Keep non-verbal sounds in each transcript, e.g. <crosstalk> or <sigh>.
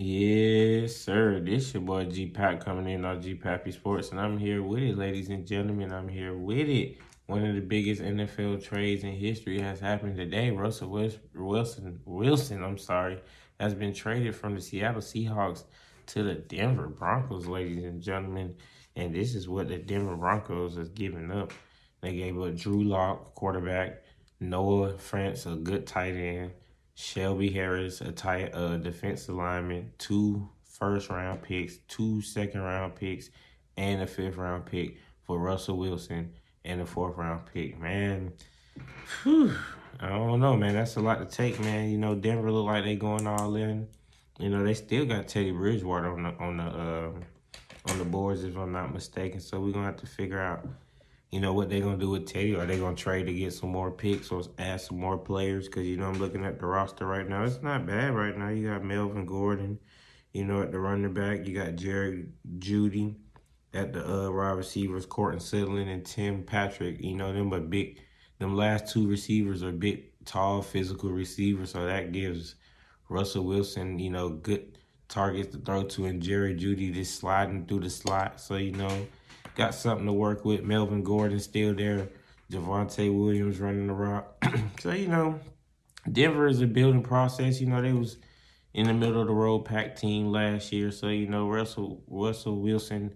Yes, sir. This your boy G Pack coming in on G Pappy Sports, and I'm here with it, ladies and gentlemen. I'm here with it. One of the biggest NFL trades in history has happened today. Russell Wilson, Wilson, I'm sorry, has been traded from the Seattle Seahawks to the Denver Broncos, ladies and gentlemen. And this is what the Denver Broncos has given up. They gave up Drew Lock, quarterback, Noah Fant, a good tight end. Shelby Harris, a tight uh, defensive lineman, two first round picks, two second round picks, and a fifth round pick for Russell Wilson and a fourth round pick. Man, whew, I don't know, man. That's a lot to take, man. You know, Denver look like they going all in. You know, they still got Teddy Bridgewater on the on the uh, on the boards, if I'm not mistaken. So we're gonna have to figure out you know what they're gonna do with Teddy. Are they gonna trade to get some more picks or add some more players? Because you know I'm looking at the roster right now. It's not bad right now. You got Melvin Gordon, you know at the running back. You got Jerry Jeudy at the uh, wide receivers, Courtland Sutherland and Tim Patrick. You know them, but big. Them last two receivers are big, tall, physical receivers. So that gives Russell Wilson, you know, good targets to throw to, and Jerry Jeudy just sliding through the slot. So you know got something to work with. Melvin Gordon still there. Javonte Williams running the rock. <clears throat> so, you know, Denver is a building process. You know, they was in the middle of the road pack team last year. So, you know, Russell Russell Wilson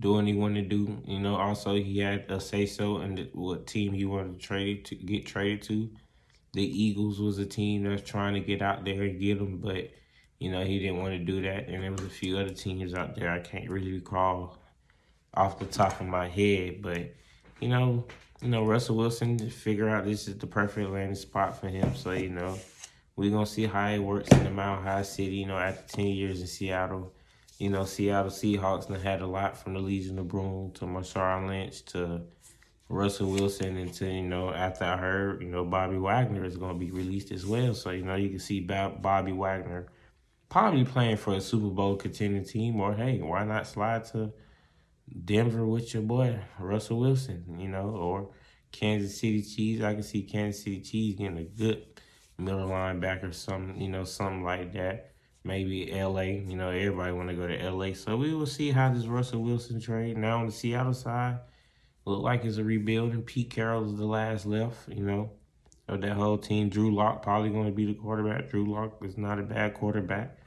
doing he wanted to do. You know, also he had a say so and what team he wanted to trade to get traded to. The Eagles was a team that's trying to get out there and get him, but you know he didn't want to do that. And there was a few other teams out there I can't really recall off the top of my head, but you know, you know, Russell Wilson figure out this is the perfect landing spot for him. So, you know, we're gonna see how it works in the Mile High City, you know, after ten years in Seattle. You know, Seattle Seahawks and had a lot from the Legion of Boom to Marshawn Lynch to Russell Wilson and to, you know, after I heard, you know, Bobby Wagner is gonna be released as well. So, you know, you can see Bobby Wagner probably playing for a Super Bowl contending team or hey, why not slide to Denver with your boy Russell Wilson, you know, or Kansas City Chiefs. I can see Kansas City Chiefs getting a good middle linebacker, some you know, something like that. Maybe LA, you know, everybody want to go to LA. So we will see how this Russell Wilson trade. Now on the Seattle side, look like it's a rebuilding. Pete Carroll is the last left, you know, of that whole team. Drew Lock probably going to be the quarterback. Drew Lock is not a bad quarterback.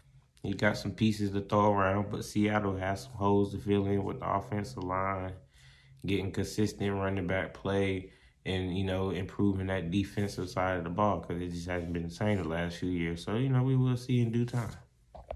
He got some pieces to throw around, but Seattle has some holes to fill in with the offensive line, getting consistent running back play, and you know improving that defensive side of the ball because it just hasn't been the same the last few years. So you know we will see in due time.